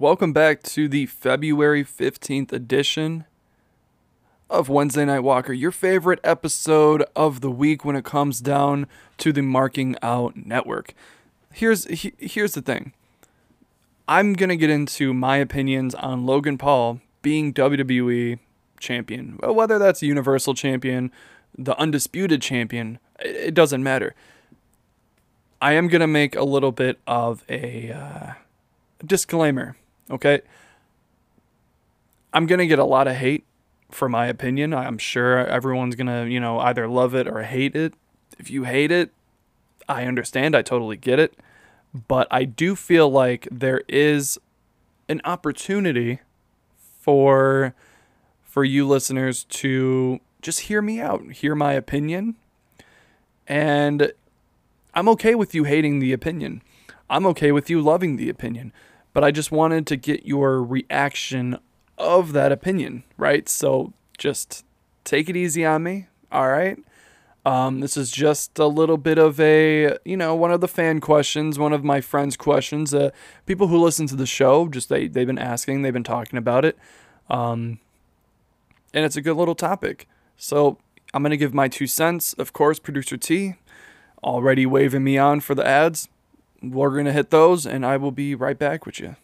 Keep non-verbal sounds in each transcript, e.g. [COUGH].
Welcome back to the February 15th edition of Wednesday Night Walker, your favorite episode of the week when it comes down to the Marking Out Network. Here's he, here's the thing. I'm going to get into my opinions on Logan Paul being WWE champion. Whether that's Universal champion, the undisputed champion, it, doesn't matter. I am going to make a little bit of a uh, disclaimer, okay? I'm going to get a lot of hate for my opinion. I'm sure everyone's going to, you know, either love it or hate it. If you hate it, I understand. I totally get it. But I do feel like there is an opportunity for for you listeners to just hear me out, hear my opinion. And I'm okay with you hating the opinion. I'm okay with you loving the opinion. But I just wanted to get your reaction of that opinion, right? So just take it easy on me, all right? Um, this is just a little bit of a, you know, one of the fan questions, one of my friends' questions. Uh, people who listen to the show, just they, they've been asking, they've been talking about it. Um, and it's a good little topic. So I'm going to give my two cents. Of course, producer T already waving me on for the ads. We're going to hit those, and I will be right back with you.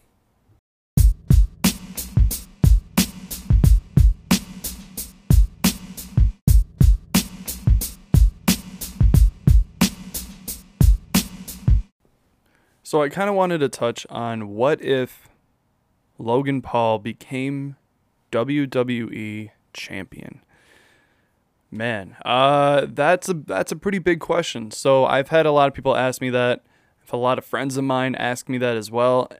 So I kind of wanted to touch on what if Logan Paul became WWE champion. Man, uh, that's a that's a pretty big question. So I've had a lot of people ask me that. A lot of friends of mine ask me that as well.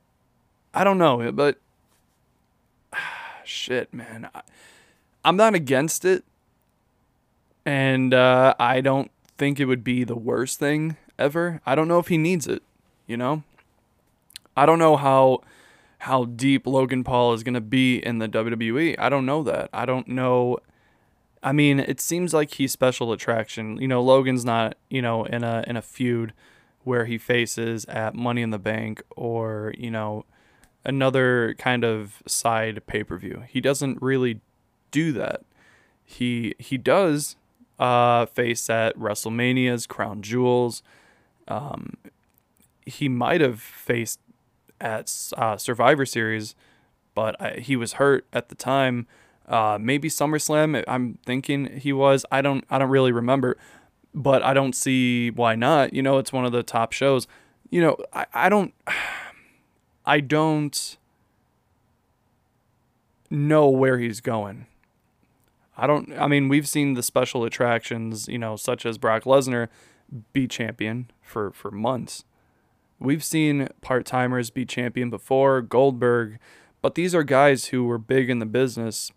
I don't know, but [SIGHS] shit, man, I, I'm not against it, and uh, I don't think it would be the worst thing ever. I don't know if he needs it. You know, I don't know how how deep Logan Paul is going to be in the WWE. I don't know that. I don't know I mean, it seems like he's special attraction. You know, Logan's not, you know, in a in a feud where he faces at Money in the Bank or, you know, another kind of side pay-per-view. He doesn't really do that. He he does uh, face at WrestleMania's Crown Jewels. Um, he might have faced at uh, Survivor Series, but I, he was hurt at the time. Uh, maybe SummerSlam. I'm thinking he was. I don't. I don't really remember, but I don't see why not. You know, it's one of the top shows. You know, I, I don't. [SIGHS] I don't know where he's going. I don't. I mean, we've seen the special attractions. You know, such as Brock Lesnar be champion for for months. We've seen part timers be champion before Goldberg, but these are guys who were big in the business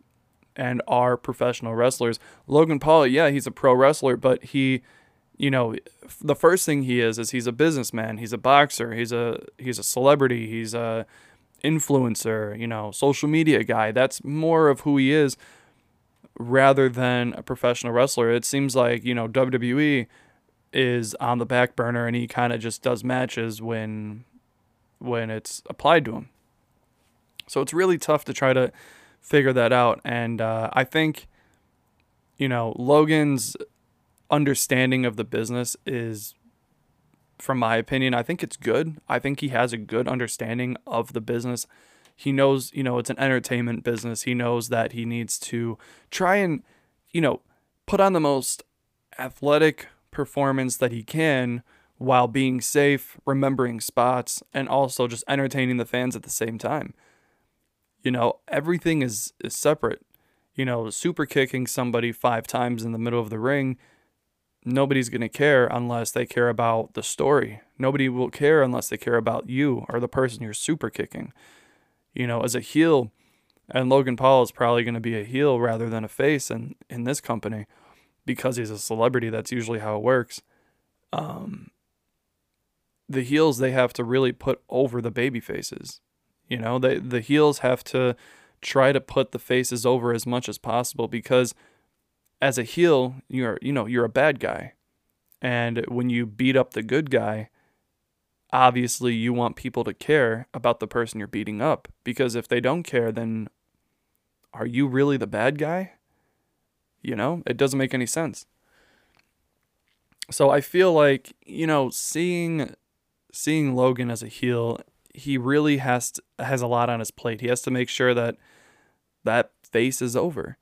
and are professional wrestlers. Logan Paul, yeah, he's a pro wrestler, but he, you know, the first thing he is is he's a businessman. He's a boxer. He's a he's a celebrity. He's a influencer. You know, social media guy. That's more of who he is, rather than a professional wrestler. It seems like you know WWE is on the back burner and he kind of just does matches when when it's applied to him. So it's really tough to try to figure that out. And uh, I think, you know, Logan's understanding of the business is, from my opinion, I think it's good. I think he has a good understanding of the business. He knows, you know, it's an entertainment business. He knows that he needs to try and, you know, put on the most athletic performance that he can while being safe, remembering spots, and also just entertaining the fans at the same time. You know, everything is, is separate. You know, super kicking somebody five times in the middle of the ring, nobody's going to care unless they care about the story. Nobody will care unless they care about you or the person you're super kicking. You know, as a heel, and Logan Paul is probably going to be a heel rather than a face in, in this company because he's a celebrity. That's usually how it works. Um, the heels, they have to really put over the baby faces. You know, the the heels have to try to put the faces over as much as possible because as a heel, you're you know, you're a bad guy. And when you beat up the good guy, obviously you want people to care about the person you're beating up because if they don't care then are you really the bad guy? You know, it doesn't make any sense. So I feel like, you know, seeing seeing Logan as a heel, he really has to, has a lot on his plate. He has to make sure that that face is over.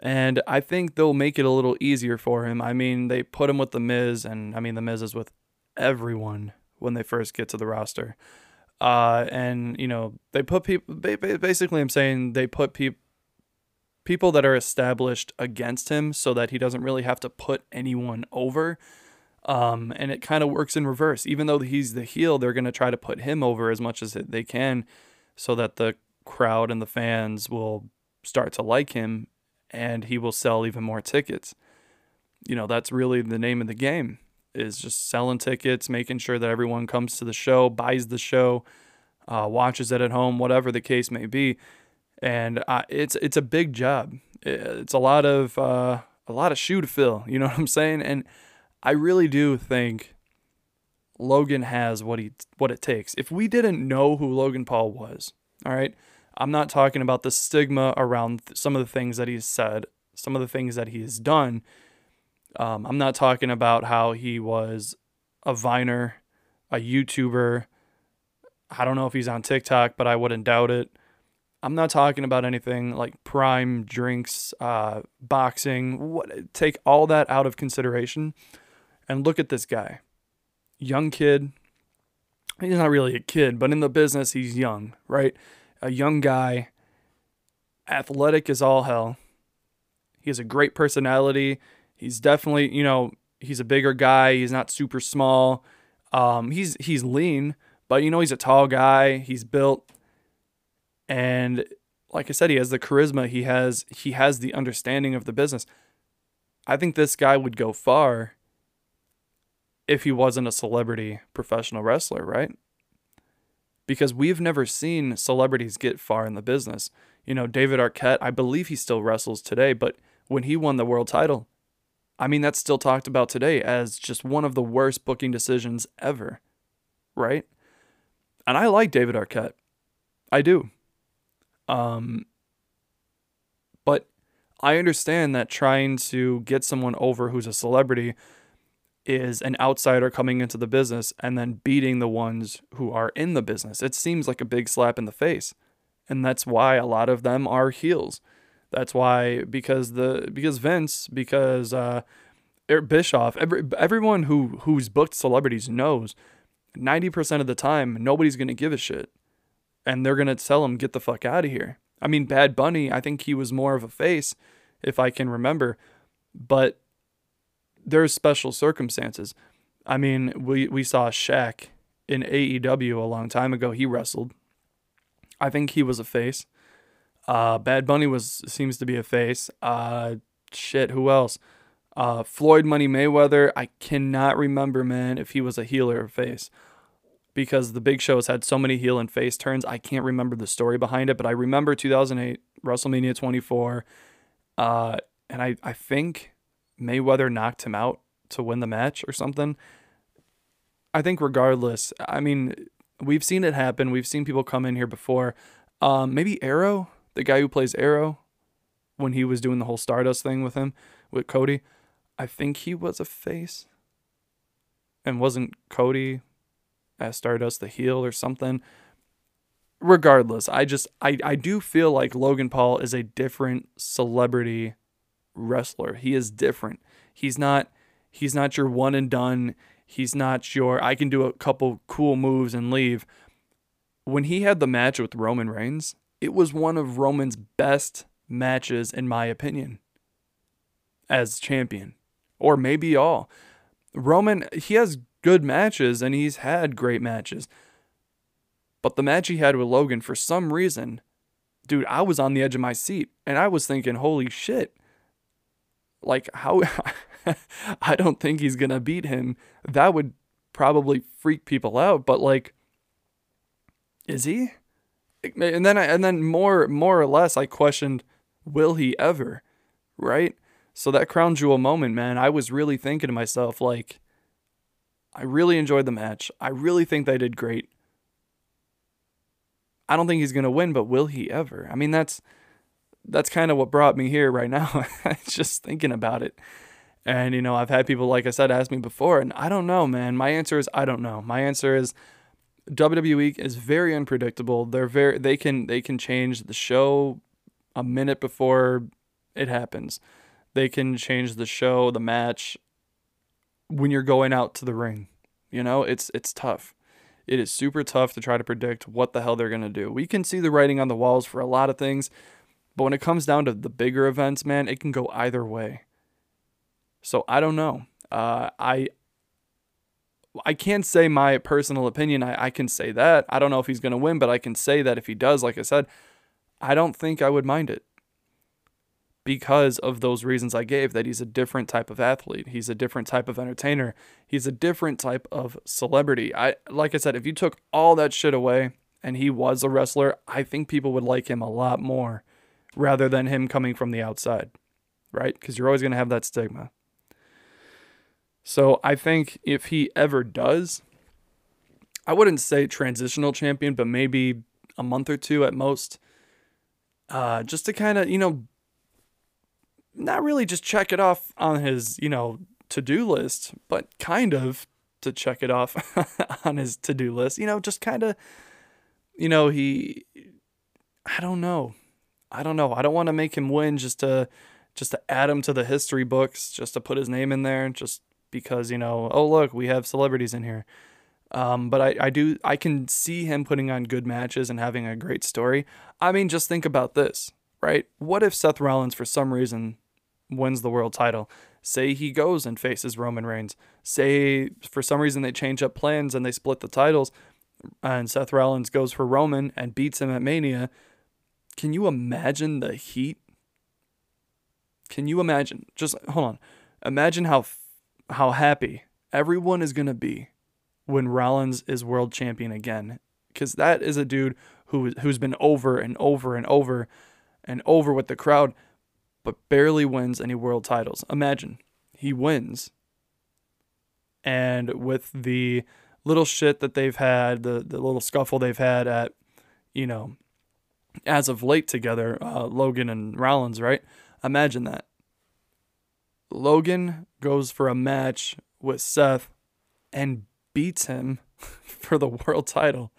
And I think they'll make it a little easier for him. I mean, they put him with the Miz and I mean the Miz is with everyone when they first get to the roster. Uh, and you know they put people. Basically, I'm saying they put people people that are established against him so that he doesn't really have to put anyone over. Um, and it kind of works in reverse. Even though he's the heel, they're going to try to put him over as much as they can so that the crowd and the fans will start to like him and he will sell even more tickets. You know, that's really the name of the game is just selling tickets, making sure that everyone comes to the show, buys the show, uh, watches it at home, whatever the case may be. And uh, it's it's a big job. It's a lot of uh, a lot of shoe to fill. You know [LAUGHS] what I'm saying? And I really do think Logan has what he what it takes. If we didn't know who Logan Paul was, all right, I'm not talking about the stigma around some of the things that he's said, some of the things that he's done um, I'm not talking about how he was a Viner, a YouTuber. I don't know if he's on TikTok, but I wouldn't doubt it. I'm not talking about anything like prime drinks, uh, boxing. What take all that out of consideration and look at this guy. Young kid. He's not really a kid, but in the business he's young, right? A young guy, athletic as all hell. He has a great personality. He's definitely, you know, he's a bigger guy. He's not super small. Um, he's he's lean, but you know he's a tall guy. He's built, and like I said, he has the charisma. He has he has the understanding of the business. I think this guy would go far if he wasn't a celebrity professional wrestler, right? Because we've never seen celebrities get far in the business. You know, David Arquette, I believe he still wrestles today, but when he won the world title, I mean, that's still talked about today as just one of the worst booking decisions ever, right? And I like David Arquette. I do. Um, but I understand that trying to get someone over who's a celebrity is an outsider coming into the business and then beating the ones who are in the business. It seems like a big slap in the face. And that's why a lot of them are heels. That's why because the because Vince because uh, Eric Bischoff every everyone who who's booked celebrities knows ninety percent of the time nobody's gonna give a shit, and they're gonna tell him get the fuck out of here. I mean, Bad Bunny, I think he was more of a face, if I can remember, but there's special circumstances. I mean, we we saw Shaq in AEW a long time ago. He wrestled. I think he was a face. Uh, Bad Bunny was seems to be a face. Uh, shit, who else? Uh, Floyd Money Mayweather. I cannot remember, man, if he was a heel or a face, because the Big Show has had so many heel and face turns. I can't remember the story behind it, but I remember 2008 WrestleMania 24, uh, and I I think Mayweather knocked him out to win the match or something. I think regardless, I mean, we've seen it happen. We've seen people come in here before. Um, maybe Arrow the guy who plays Arrow, when he was doing the whole Stardust thing with him, with Cody, I think he was a face. And wasn't Cody as Stardust the heel or something? Regardless, I just I, I do feel like Logan Paul is a different celebrity wrestler. He is different. He's not he's not your one and done. He's not your I can do a couple cool moves and leave. When he had the match with Roman Reigns, it was one of Roman's best matches, in my opinion, as champion, or maybe all. Roman, he has good matches and he's had great matches. But the match he had with Logan, for some reason, dude, I was on the edge of my seat and I was thinking, holy shit. Like, how? [LAUGHS] I don't think he's going to beat him. That would probably freak people out. But, like, is he? and then I, and then more more or less I questioned will he ever right so that crown jewel moment man I was really thinking to myself like I really enjoyed the match. I really think they did great. I don't think he's going to win, but will he ever? I mean, that's that's kind of what brought me here right now. [LAUGHS] just thinking about it. And you know, I've had people like I said ask me before and I don't know, man. My answer is I don't know. My answer is WWE is very unpredictable. They're very they can they can change the show a minute before it happens. They can change the show, the match when you're going out to the ring. You know, it's it's tough. It is super tough to try to predict what the hell they're going to do. We can see the writing on the walls for a lot of things, but when it comes down to the bigger events, man, it can go either way. So I don't know. Uh, I I can't say my personal opinion. I, I can say that. I don't know if he's going to win, but I can say that if he does, like I said, I don't think I would mind it because of those reasons I gave that he's a different type of athlete. He's a different type of entertainer. He's a different type of celebrity. I like I said, if you took all that shit away and he was a wrestler, I think people would like him a lot more rather than him coming from the outside. Right? Because you're always going to have that stigma. So I think if he ever does, I wouldn't say transitional champion, but maybe a month or two at most, uh, just to kind of, you know, not really just check it off on his, you know, to do list, but kind of to check it off [LAUGHS] on his to do list. You know, just kind of, you know, he, I don't know. I don't know. I don't want to make him win just to, just to add him to the history books, just to put his name in there, just because, you know, oh, look, we have celebrities in here. Um, but I, I do, I can see him putting on good matches and having a great story. I mean, just think about this, right? What if Seth Rollins, for some reason, wins the world title. Say he goes and faces Roman Reigns. Say for some reason they change up plans and they split the titles and Seth Rollins goes for Roman and beats him at Mania. Can you imagine the heat? Can you imagine? Just hold on. Imagine how how happy everyone is going to be when Rollins is world champion again cuz that is a dude who who's been over and over and over and over with the crowd but barely wins any world titles. Imagine he wins. And with the little shit that they've had, the, the little scuffle they've had at, you know, as of late together, uh, Logan and Rollins, right? Imagine that. Logan goes for a match with Seth and beats him [LAUGHS] for the world title.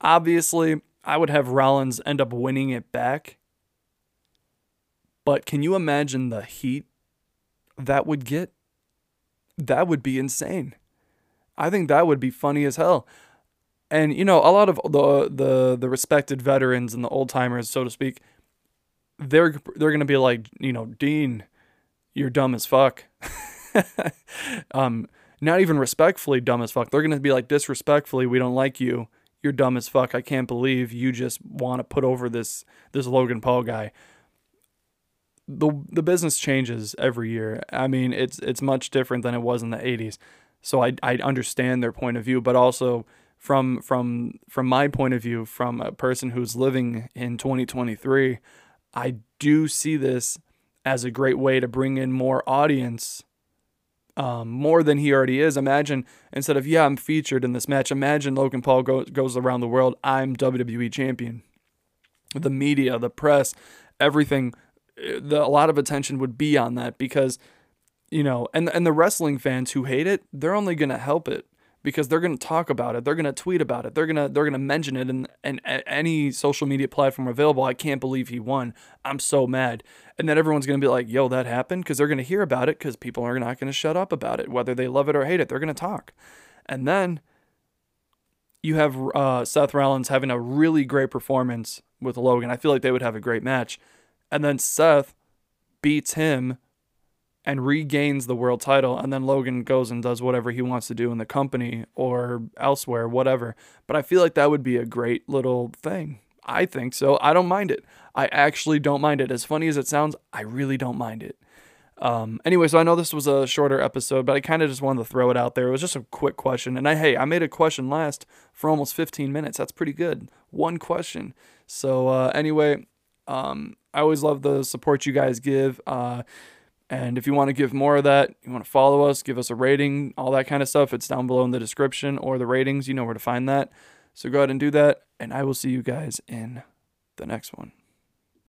Obviously, I would have Rollins end up winning it back but can you imagine the heat that would get? That would be insane. I think that would be funny as hell. And you know, a lot of the the the respected veterans and the old timers, so to speak, they're they're gonna be like, you know, Dean, you're dumb as fuck. [LAUGHS] um, not even respectfully dumb as fuck. They're gonna be like disrespectfully, we don't like you. You're dumb as fuck. I can't believe you just want to put over this this Logan Paul guy the the business changes every year. I mean, it's it's much different than it was in the 80s. So I I understand their point of view, but also from from from my point of view, from a person who's living in 2023, I do see this as a great way to bring in more audience, um, more than he already is. Imagine instead of yeah, I'm featured in this match. Imagine Logan Paul goes goes around the world. I'm WWE champion. The media, the press, everything the, a lot of attention would be on that because you know and and the wrestling fans who hate it they're only going to help it because they're going to talk about it they're going to tweet about it they're going to they're going to mention it in and any social media platform available. I can't believe he won. I'm so mad. And then everyone's going to be like yo that happened? Because they're going to hear about it because people are not going to shut up about it whether they love it or hate it they're going to talk. And then you have uh, Seth Rollins having a really great performance with Logan. I feel like they would have a great match. And then Seth beats him and regains the world title. And then Logan goes and does whatever he wants to do in the company or elsewhere, whatever. But I feel like that would be a great little thing. I think so. I don't mind it. I actually don't mind it. As funny as it sounds, I really don't mind it. Um, anyway, so I know this was a shorter episode, but I kind of just wanted to throw it out there. It was just a quick question. And I, hey, I made a question last for almost 15 minutes. That's pretty good. One question. So, uh, anyway, um, I always love the support you guys give. Uh, And if you want to give more of that, you want to follow us, give us a rating, all that kind of stuff, it's down below in the description or the ratings. You know where to find that. So go ahead and do that. And I will see you guys in the next one.